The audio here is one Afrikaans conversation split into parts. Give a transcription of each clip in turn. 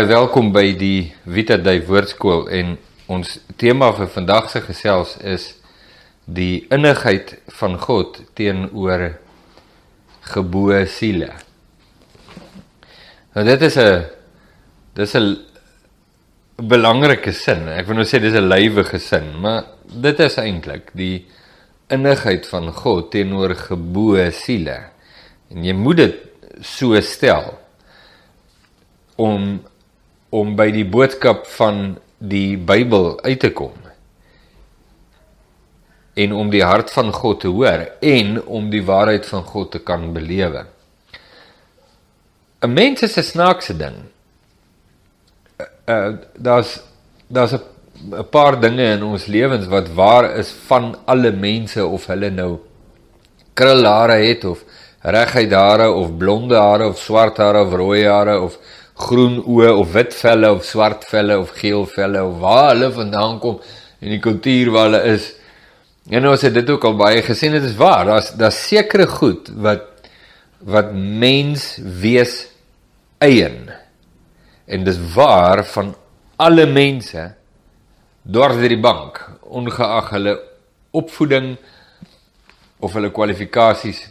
Baie welkom by die Vita Dei Woordskool en ons tema vir vandag se gesels is die innigheid van God teenoor geboue siele. Nou dit is 'n dis 'n belangrike sin. Ek wil nou sê dis 'n lywige sin, maar dit is eintlik die innigheid van God teenoor geboue siele. En jy moet dit so stel om om by die boodskap van die Bybel uit te kom en om die hart van God te hoor en om die waarheid van God te kan belewe. 'n Mens is 'n snaakse ding. Uh daar's daar's 'n paar dinge in ons lewens wat waar is van alle mense of hulle nou krulhare het of reguit hare of blonde hare of swart hare of rooi hare of groen oë of wit velle of swart velle of geel velle of waar hulle vandaan kom en die kultuur waar hulle is. En ons het dit ook al baie gesien, dit is waar. Daar's daar's sekere goed wat wat mens wees eien. En dis waar van alle mense deur die bank, ongeag hulle opvoeding of hulle kwalifikasies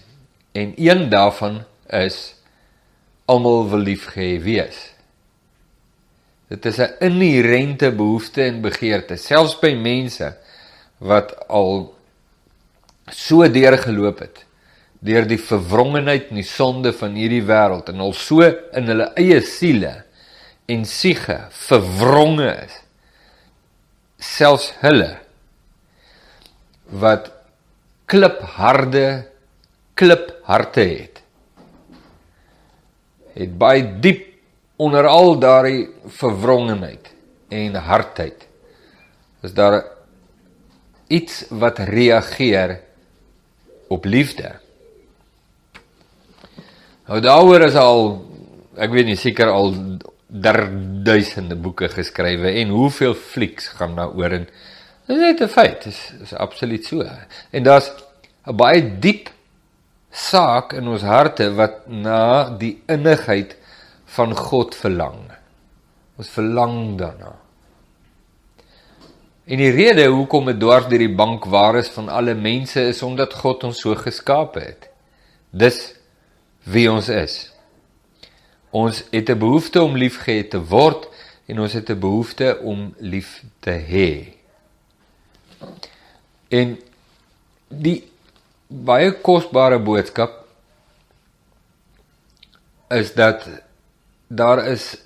en een daarvan is almal wil liefgehê wees. Dit is 'n inherente behoefte en begeerte, selfs by mense wat al so deurgeloop het deur die verwrongenheid en die sonde van hierdie wêreld en al so in hulle eie siele en siege verwronge is. Selfs hulle wat klipharde klipharte het het baie diep onder al daardie verwrongenheid en hartheid is daar iets wat reageer op liefde. Nou daaroor is al ek weet nie seker al duisende boeke geskrywe en hoeveel flieks gaan daaroor en dit is net 'n feit, dit is, is absoluut so. En daar's 'n baie diep saak in ons harte wat na die innigheid van God verlang. Ons verlang daarna. En die rede hoekom dit dwars deur die bank waar is van alle mense is omdat God ons so geskaap het. Dis wie ons is. Ons het 'n behoefte om liefgehad te word en ons het 'n behoefte om lief te hê. En die baie kosbare boodskap is dat daar is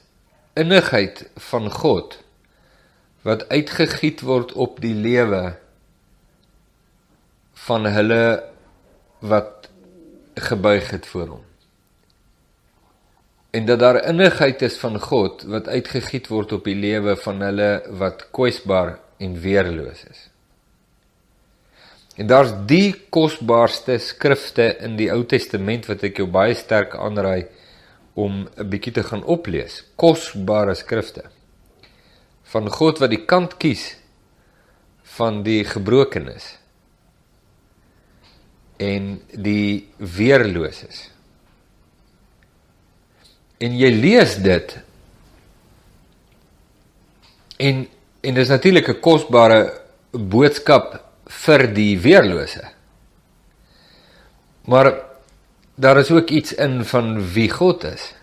innigheid van God wat uitgegiet word op die lewe van hulle wat gebuig het voor hom. En dat daar innigheid is van God wat uitgegiet word op die lewe van hulle wat kwesbaar en weerloos is. En daar's die kosbaarste skrifte in die Ou Testament wat ek jou baie sterk aanraai om 'n bietjie te gaan oplees. Kosbare skrifte van God wat die kant kies van die gebrokenes en die weerloses. En jy lees dit en en dis natuurlik 'n kosbare boodskap vir die weerlose. Maar daar is ook iets in van wie God is.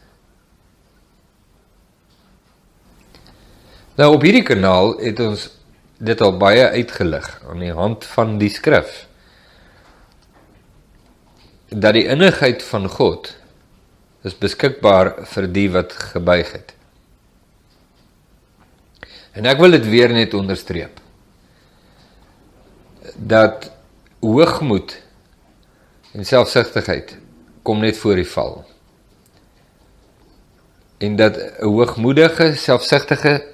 Nou op hierdie kanaal het ons dit al baie uitgelig aan die hand van die skrif dat die innigheid van God is beskikbaar vir die wat gebuig het. En ek wil dit weer net onderstreep dat hoogmoed en selfsugtigheid kom net voor die val. En dat 'n hoogmoedige, selfsugtige,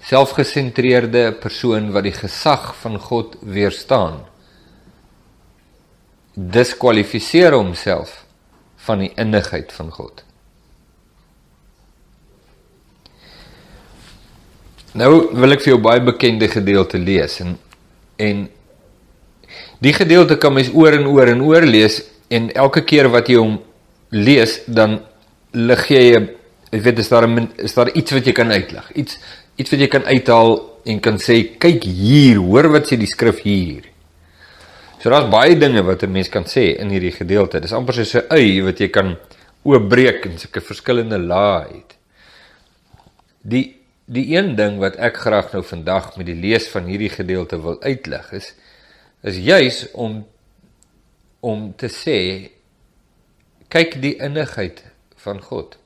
selfgesentreerde persoon wat die gesag van God weerstaan, diskwalifiseer homself van die innigheid van God. Nou wil ek vir jou baie bekende gedeelte lees en En die gedeelte kan mens oor en oor en oor lees en elke keer wat jy hom lees dan lig jy Jy weet is daar 'n is daar iets wat jy kan uitlig. Iets iets wat jy kan uithaal en kan sê kyk hier, hoor wat sê die skrif hier. So daar's baie dinge wat 'n mens kan sê in hierdie gedeelte. Dis amper soos 'n ui wat jy kan oopbreek en sulke verskillende lae het. Die die een ding wat ek graag nou vandag met die lees van hierdie gedeelte wil uitlig is is juis om om te sê kyk die innigheid van God.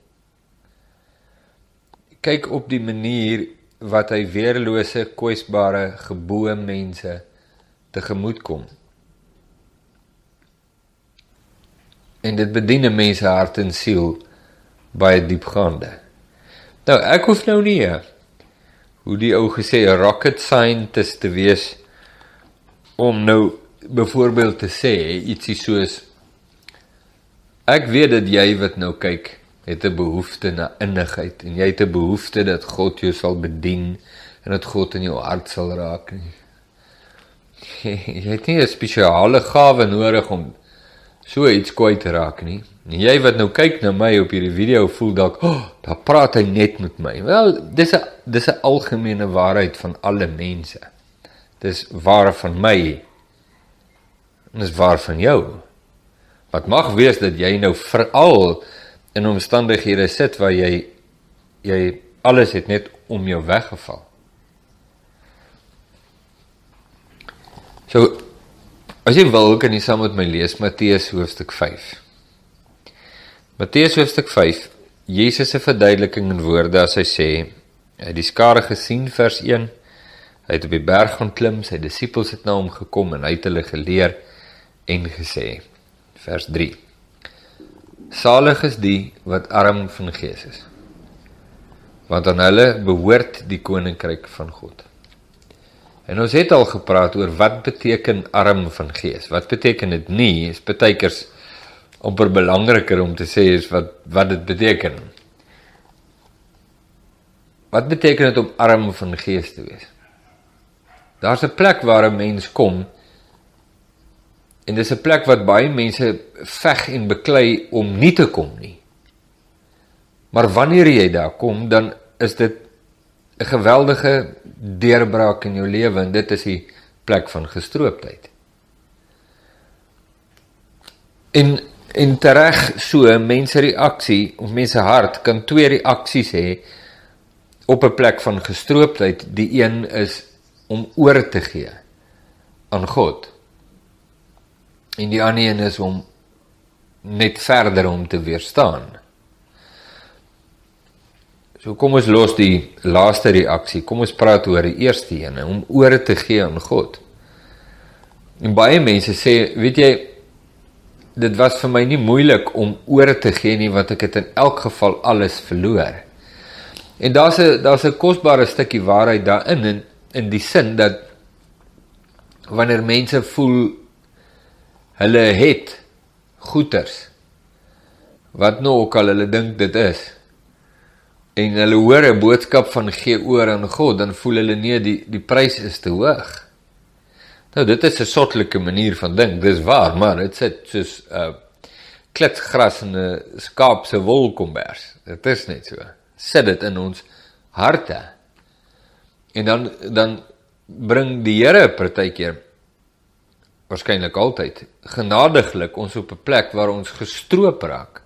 Kyk op die manier wat hy weerlose, kwesbare, geboue mense tegemoet kom. en dit bedien 'n mens se hart en siel baie diepgaande. Nou ek hoef nou nie hoe die ou gesê 'n rocket scientist te wees om nou byvoorbeeld te sê ietsie soos ek weet dat jy wat nou kyk het 'n behoefte na innigheid en jy het 'n behoefte dat God jou sal bedien en dat God in jou hart sal raak nie. Jy het nie 'n spesiale gawe nodig om so iets kwyt raak nie. En jy wat nou kyk na my op hierdie video voel dalk, "Ag, oh, daar praat hy net met my." Wel, dis 'n dis 'n algemene waarheid van alle mense. Dis waar van my. En dis waar van jou. Wat mag wees dat jy nou veral in omstandighede sit waar jy jy alles het net om jou weggeval. So As jy wil, kan jy saam met my lees Matteus hoofstuk 5. Matteus hoofstuk 5. Jesus se verduideliking in woorde as hy sê, hy het die skare gesien vers 1. Hy het op die berg gaan klim, sy disippels het na hom gekom en hy het hulle geleer en gesê vers 3. Salig is die wat arm van gees is, want aan hulle behoort die koninkryk van God. En ons het al gepraat oor wat beteken arm van gees. Wat beteken dit nie? Is partykeers amper belangriker om te sê is wat wat dit beteken. Wat beteken dit om arm van gees te wees? Daar's 'n plek waar 'n mens kom en dis 'n plek wat baie mense veg en beklei om nie te kom nie. Maar wanneer jy daar kom, dan is dit 'n geweldige deurbraak in jou lewe en dit is die plek van gestroopheid. En en tereg so mense reaksie of mense hart kan twee reaksies hê op 'n plek van gestroopheid. Die een is om oor te gee aan God. En die ander een is om net verder om te weerstaan. So kom ons los die laaste reaksie. Kom ons praat oor die eerste een om oor te gee aan God. En baie mense sê, weet jy, dit was vir my nie moeilik om oor te gee nie want ek het in elk geval alles verloor. En daar's 'n daar's 'n kosbare stukkie waarheid daarin in in die sin dat wanneer mense voel hulle het goeders wat nou ook al hulle dink dit is en hulle hoor 'n boodskap van gee oor aan God, dan voel hulle nee, die die prys is te hoog. Nou dit is 'n sottelike manier van dink. Dis waar, maar dit sit soos 'n uh, klitsgras in 'n skaap se wolkombers. Dit is net so. Sit dit in ons harte. En dan dan bring die Here partykeer waarskynlik altyd genadiglik ons op 'n plek waar ons gestroop raak.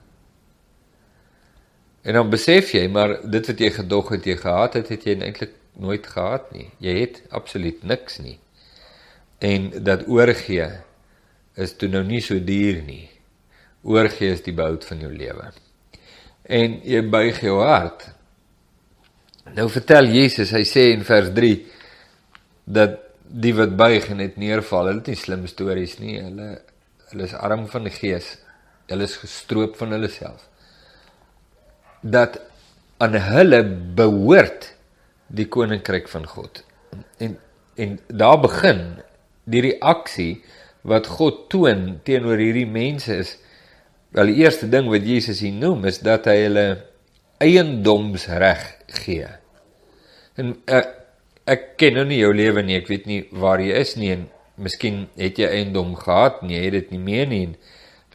En dan besef jy maar dit wat jy gedog het jy gehad het, het jy eintlik nooit gehad nie. Jy het absoluut niks nie. En dat oorgee is toe nou nie so duur nie. Oorgee is die bout van jou lewe. En jy buig jou hart. Nou vertel Jesus, hy sê in vers 3 dat die wat buig en net neerval, hulle het nie slim stories nie. Hulle hulle is arm van die gees. Hulle is gestroop van hulle self dat aan hulle behoort die koninkryk van God. En en daar begin die reaksie wat God toon teenoor hierdie mense is wel die eerste ding wat Jesus hier noem is dat hy hulle eiendomsreg gee. En ek, ek ken nou nie jou lewe nie, ek weet nie waar jy is nie en miskien het jy eiendom gehad en jy het dit nie meer nie. En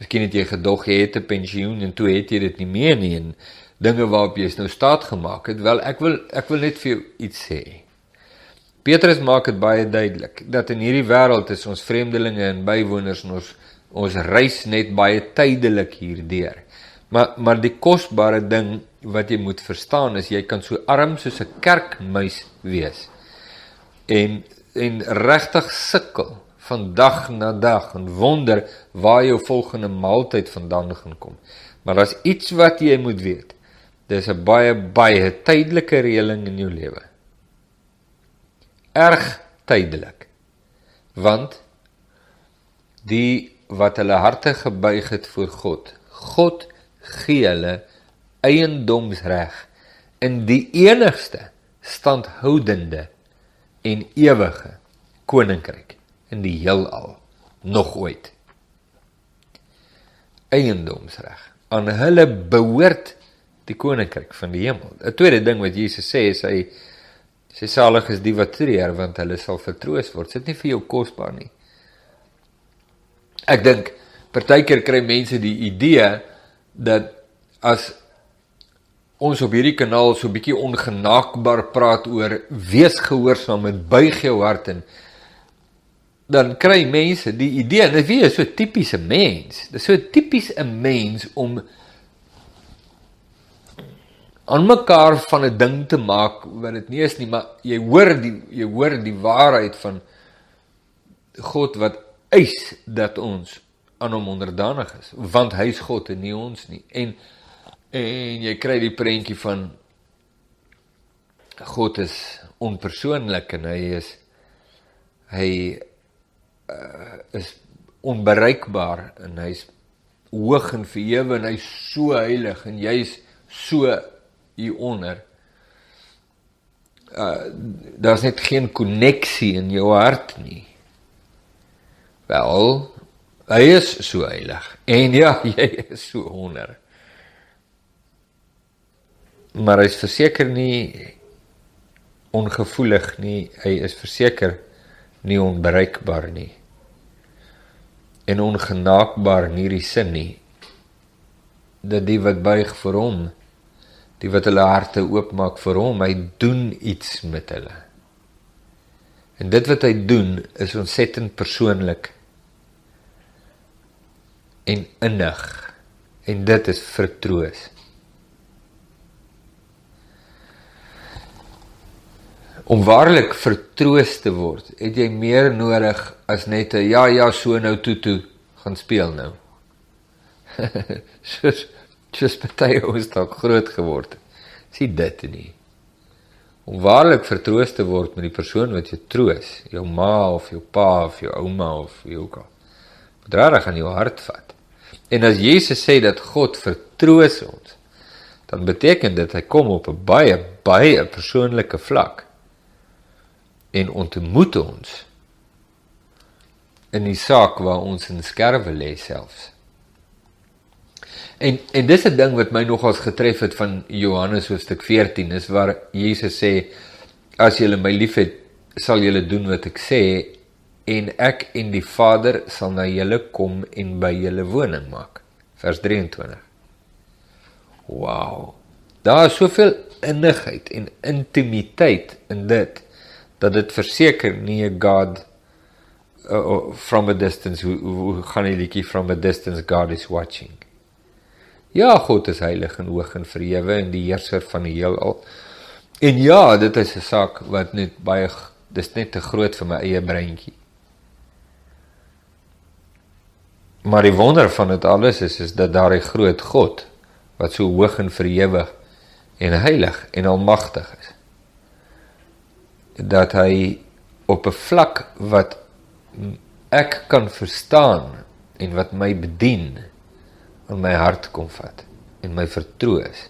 miskien het jy gedog jy het 'n pensioen en toe het jy dit nie meer nie en dinge waarop jy nou staat gemaak het. Wel, ek wil ek wil net vir jou iets sê. Petrus maak dit baie duidelik dat in hierdie wêreld is ons vreemdelinge en bywoners en ons ons reis net baie tydelik hierdeur. Maar maar die kosbare ding wat jy moet verstaan is jy kan so arm soos 'n kerkmuis wees. En en regtig sukkel van dag na dag en wonder waar jou volgende maaltyd vandaan gaan kom. Maar daar's iets wat jy moet weet. Dis 'n baie baie tydelike reëling in jou lewe. Erg tydelik. Want die wat hulle harte gebuig het voor God, God gee hulle eiendomsreg in die enigste standhoudende en ewige koninkryk in die heelal nog ooit. Eiendomsreg aan hulle behoort die koninkryk van die hemel. 'n Tweede ding wat Jesus sê is hy sê salig is die wat treur want hulle sal vertroos word. Dit is nie vir jou kosbaar nie. Ek dink partykeer kry mense die idee dat as ons op hierdie kanaal so 'n bietjie ongenaakbaar praat oor wees gehoorsaam en buig jou hart en dan kry mense die idee wie is so tipiese mens? Dis so tipies 'n mens om aan mekaar van 'n ding te maak wat dit nie is nie, maar jy hoor die jy hoor die waarheid van God wat eis dat ons aan hom onderdanig is, want hy is God en nie ons nie. En en jy kry die prentjie van God is onpersoonlik en hy is hy uh, is onbereikbaar en hy's hoog en verhewe en hy's so heilig en jy's so hieronder. Uh daar's net geen koneksie in jou hart nie. Wel, hy is so heilig en ja, jy is so onder maar hy is verseker nie ongevoelig nie. Hy is verseker nie onbereikbaar nie. En ongenaakbaar in hierdie sin nie. Dat die wat buig vir hom, die wat hulle harte oopmaak vir hom, hy doen iets met hulle. En dit wat hy doen is ontsettend persoonlik en innig. En dit is vertroos. om waarlik vertroos te word, het jy meer nodig as net 'n ja ja so nou toe toe gaan speel nou. Soos soos party ons dalk groot geword het. Sien dit nie. Om waarlik vertroos te word met die persoon wat jou troos, jou ma of jou pa of jou ouma of wie ook al. Moet regtig aan jou hart vat. En as Jesus sê dat God vertroos ons, dan beteken dit hy kom op 'n baie baie persoonlike vlak en ontmoet ons in die saak waar ons in skerwe lê selfs. En en dis 'n ding wat my nogals getref het van Johannes hoofstuk 14 is waar Jesus sê as julle my liefhet sal julle doen wat ek sê en ek en die Vader sal na julle kom en by julle woning maak. Vers 23. Wow. Daar is soveel innigheid en intimiteit in dit dat dit verseker nie 'n god uh, from a distance hoe, hoe gaan die liedjie from a distance god is watching. Ja, God is heilig en hoog en verhewe en die heerser van die heelal. En ja, dit is 'n saak wat net baie dis net te groot vir my eie breintjie. Maar die wonder van dit alles is is dat daar 'n groot God wat so hoog en verhewe en heilig en almagtig is dat hy op 'n vlak wat ek kan verstaan en wat my bedien in my hart kom vat en my vertroos.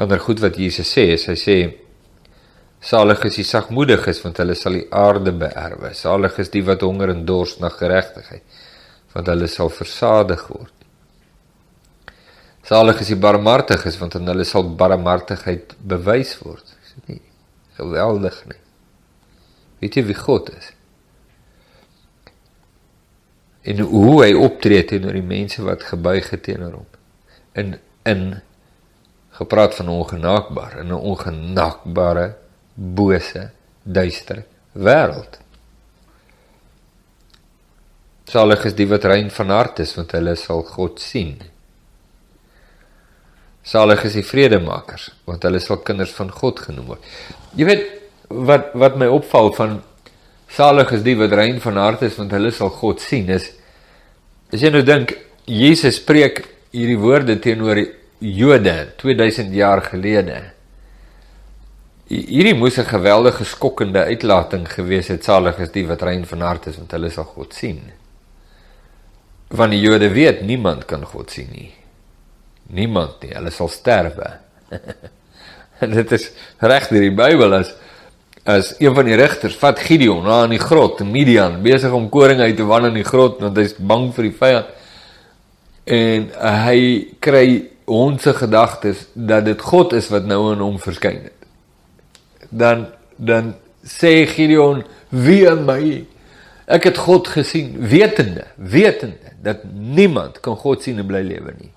Ander goed wat Jesus sê is hy sê salig is die sagmoediges want hulle sal die aarde beerwe. Salig is die wat honger en dors na geregtigheid want hulle sal versadig word. Salig is die barmhartiges want aan hulle sal barmhartigheid bewys word. Is dit nie? geweldig nie. Weet jy wie God is? En hoe hy optree teenoor die mense wat gebuig het teenoor hom in in gepraat van ongenaakbaar in 'n ongenaakbare, bose, duister wêreld. Salig is die wat rein van hart is, want hulle sal God sien. Salig is die vredemakers, want hulle sal kinders van God genoem word. Jy weet wat wat my opval van salig is die wat rein van hart is, want hulle sal God sien is as jy nou dink Jesus spreek hierdie woorde teenoor Jode 2000 jaar gelede. Hierdie moes 'n geweldige skokkende uitlating gewees het. Salig is die wat rein van hart is, want hulle sal God sien. Want die Jode weet niemand kan God sien nie. Niemand nie. Hulle sal sterwe. dit is reg deur die Bybel as as een van die regters vat Gideon na in die grot in Midian besig om koring uit te wan in die grot want hy's bang vir die vyand en hy kry onse gedagtes dat dit God is wat nou aan hom verskyn het. Dan dan sê Gideon wie in my ek het God gesien wetende wetende dat niemand kan God sien en bly lewe nie.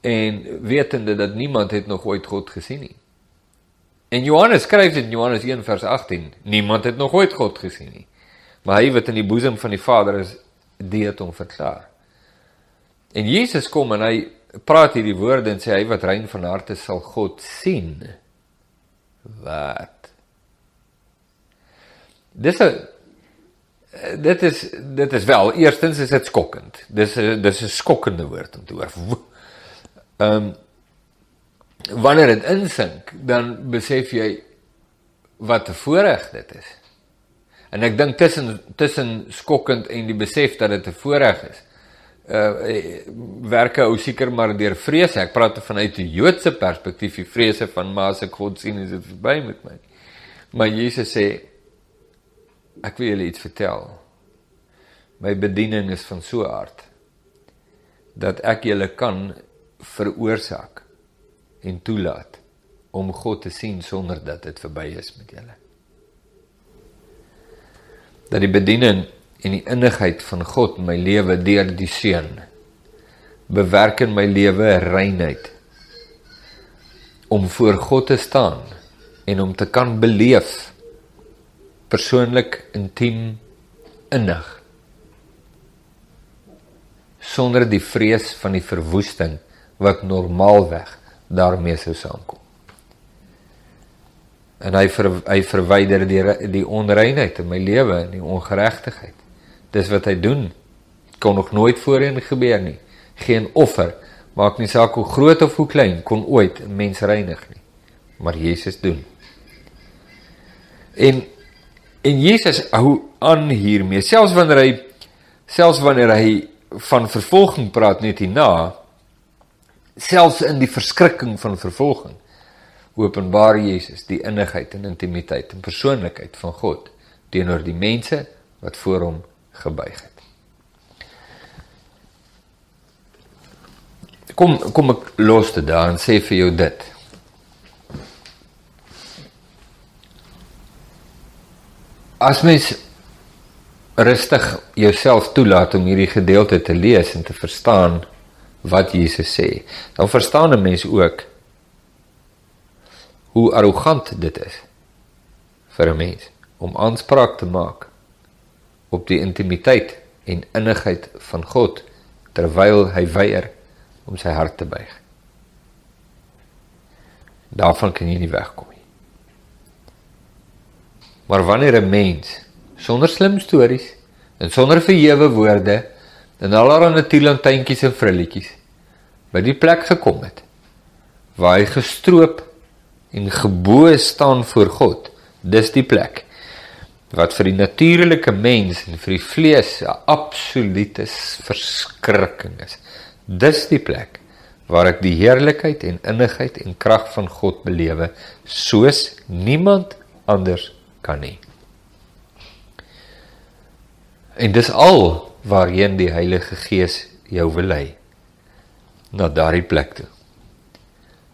En wetende dat niemand het nog ooit God gesien nie. En Johannes skryf dit in Johannes 1 vers 18. Niemand het nog ooit God gesien nie. Maar hy wat in die boesem van die Vader is, dit hom verklaar. En Jesus kom en hy praat hierdie woorde en sê hy wat rein van harte sal God sien. Wat? Dis 'n dit is dit is wel eerstens is dit skokkend. Dis 'n dis 'n skokkende woord om te hoor. Ehm um, wanneer dit insink, dan besef jy wat 'n voorreg dit is. En ek dink tussen tussen skokkend en die besef dat dit 'n voorreg is, uh werke ou seker maar deur vrese. Ek praat vanuit 'n Joodse perspektief, die vrese van maar as ek God sien is dit verby met my. Maar Jesus sê ek wil julle iets vertel. My bediening is van so aard dat ek julle kan veroorsaak en toelaat om God te sien sonder dat dit verby is met julle. Dat die bediening en die innigheid van God my lewe deur die seun bewerk in my lewe reinheid om voor God te staan en om te kan beleef persoonlik intiem innig sonder die vrees van die verwoesting wat normaalweg daarmee sou saamkom. En hy ver, hy verwyder die die onreinheid in my lewe en die ongeregtigheid. Dis wat hy doen. Kon nog nooit voorheen gebeur nie. Geen offer, maak nie saak hoe groot of hoe klein, kon ooit 'n mens reinig nie. Maar Jesus doen. En en Jesus hou aan hiermee, selfs wanneer hy selfs wanneer hy van vervolging praat net hierna, selfs in die verskrikking van vervolging, openbaar Jesus die innigheid en intimiteit en persoonlikheid van God teenoor die mense wat voor hom gebuig het. Kom kom ek los dit daar en sê vir jou dit. As mens rustig jouself toelaat om hierdie gedeelte te lees en te verstaan wat Jesus sê, dan verstaan 'n mens ook hoe arrogant dit is vir 'n mens om aanspraak te maak op die intimiteit en innigheid van God terwyl hy weier om sy hart te buig. Daarvan kan jy nie wegkom nie. Maar wanneer 'n mens sonder slim stories en sonder verhewe woorde en allerlei tuilantjies en frilletjies by die plek gekom het waar hy gestroop en gebo staan voor God, dis die plek wat vir die natuurlike mens en vir die vlees 'n absolute verskrikking is. Dis die plek waar ek die heerlikheid en innigheid en krag van God belewe soos niemand anders kan nie. En dis al waarheen die Heilige Gees jou wil lei na daardie plek toe.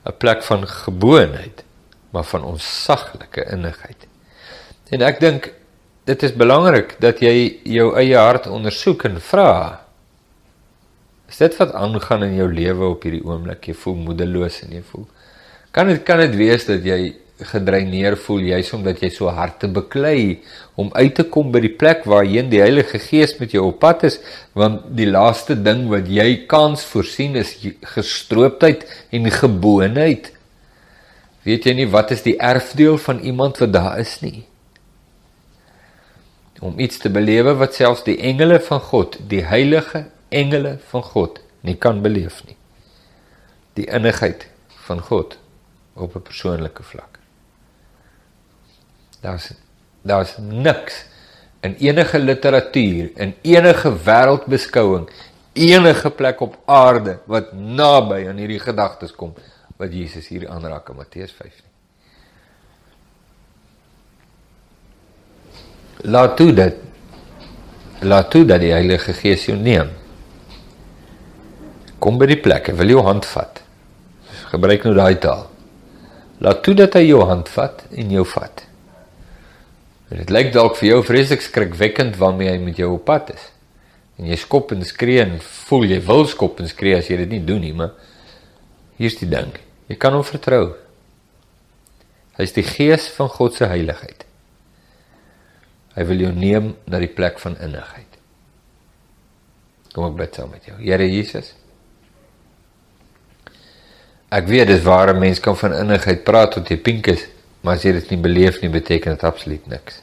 'n Plek van geboonheid, maar van onsaglike innigheid. En ek dink dit is belangrik dat jy jou eie hart ondersoek en vra Is dit wat aangaan in jou lewe op hierdie oomblik? Jy voel moedeloos en jy voel Kan dit kan dit wees dat jy gedreineer voel juis omdat jy so hard te beklei om uit te kom by die plek waarheen die Heilige Gees met jou op pad is want die laaste ding wat jy kans voorsien is gestrooptheid en geboonheid. Weet jy nie wat is die erfdeel van iemand wat daar is nie? Om iets te belewe wat selfs die engele van God die heilige engele van God nie kan beleef nie. Die innigheid van God op 'n persoonlike vlak. Daar's daar's niks in enige literatuur, in enige wêreldbeskouing, enige plek op aarde wat naby aan hierdie gedagtes kom wat Jesus hier aanraak in Matteus 5 nie. Laat toe dat laat toe dat die Heilige Gees jou neem. Kom by die plek, hy wil jou hand vat. Gebruik nou daai taal. Laat toe dat hy jou hand vat en jou vat. En dit lyk dalk vir jou vreeslik skrikwekkend waarmee hy met jou op pad is. En jy skop en skree en voel jy wil skop en skree as jy dit nie doen nie, maar hier's die ding. Jy kan hom vertrou. Hy is die gees van God se heiligheid. Hy wil jou neem na die plek van innigheid. Kom ek bid saam met jou. Here Jesus, Ek weet dis waar 'n mens kan van innigheid praat tot jy pink is, maar as jy dit nie beleef nie, beteken dit absoluut niks.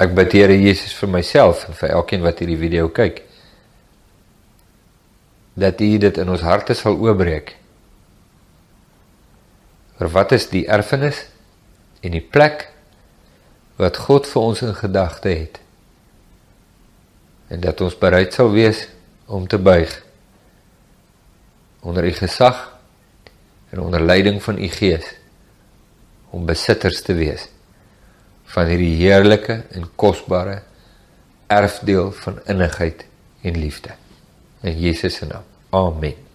Ek bid Here Jesus vir myself en vir elkeen wat hierdie video kyk. Dat U dit in ons harte sal oopbreek. Vir wat is die erfenis en die plek wat God vir ons in gedagte het? En dat ons bereid sal wees om te buig onder u gesag en onder leiding van u gees om besitters te wees van hierdie heerlike en kosbare erfdeel van innigheid en liefde in Jesus se naam. Amen.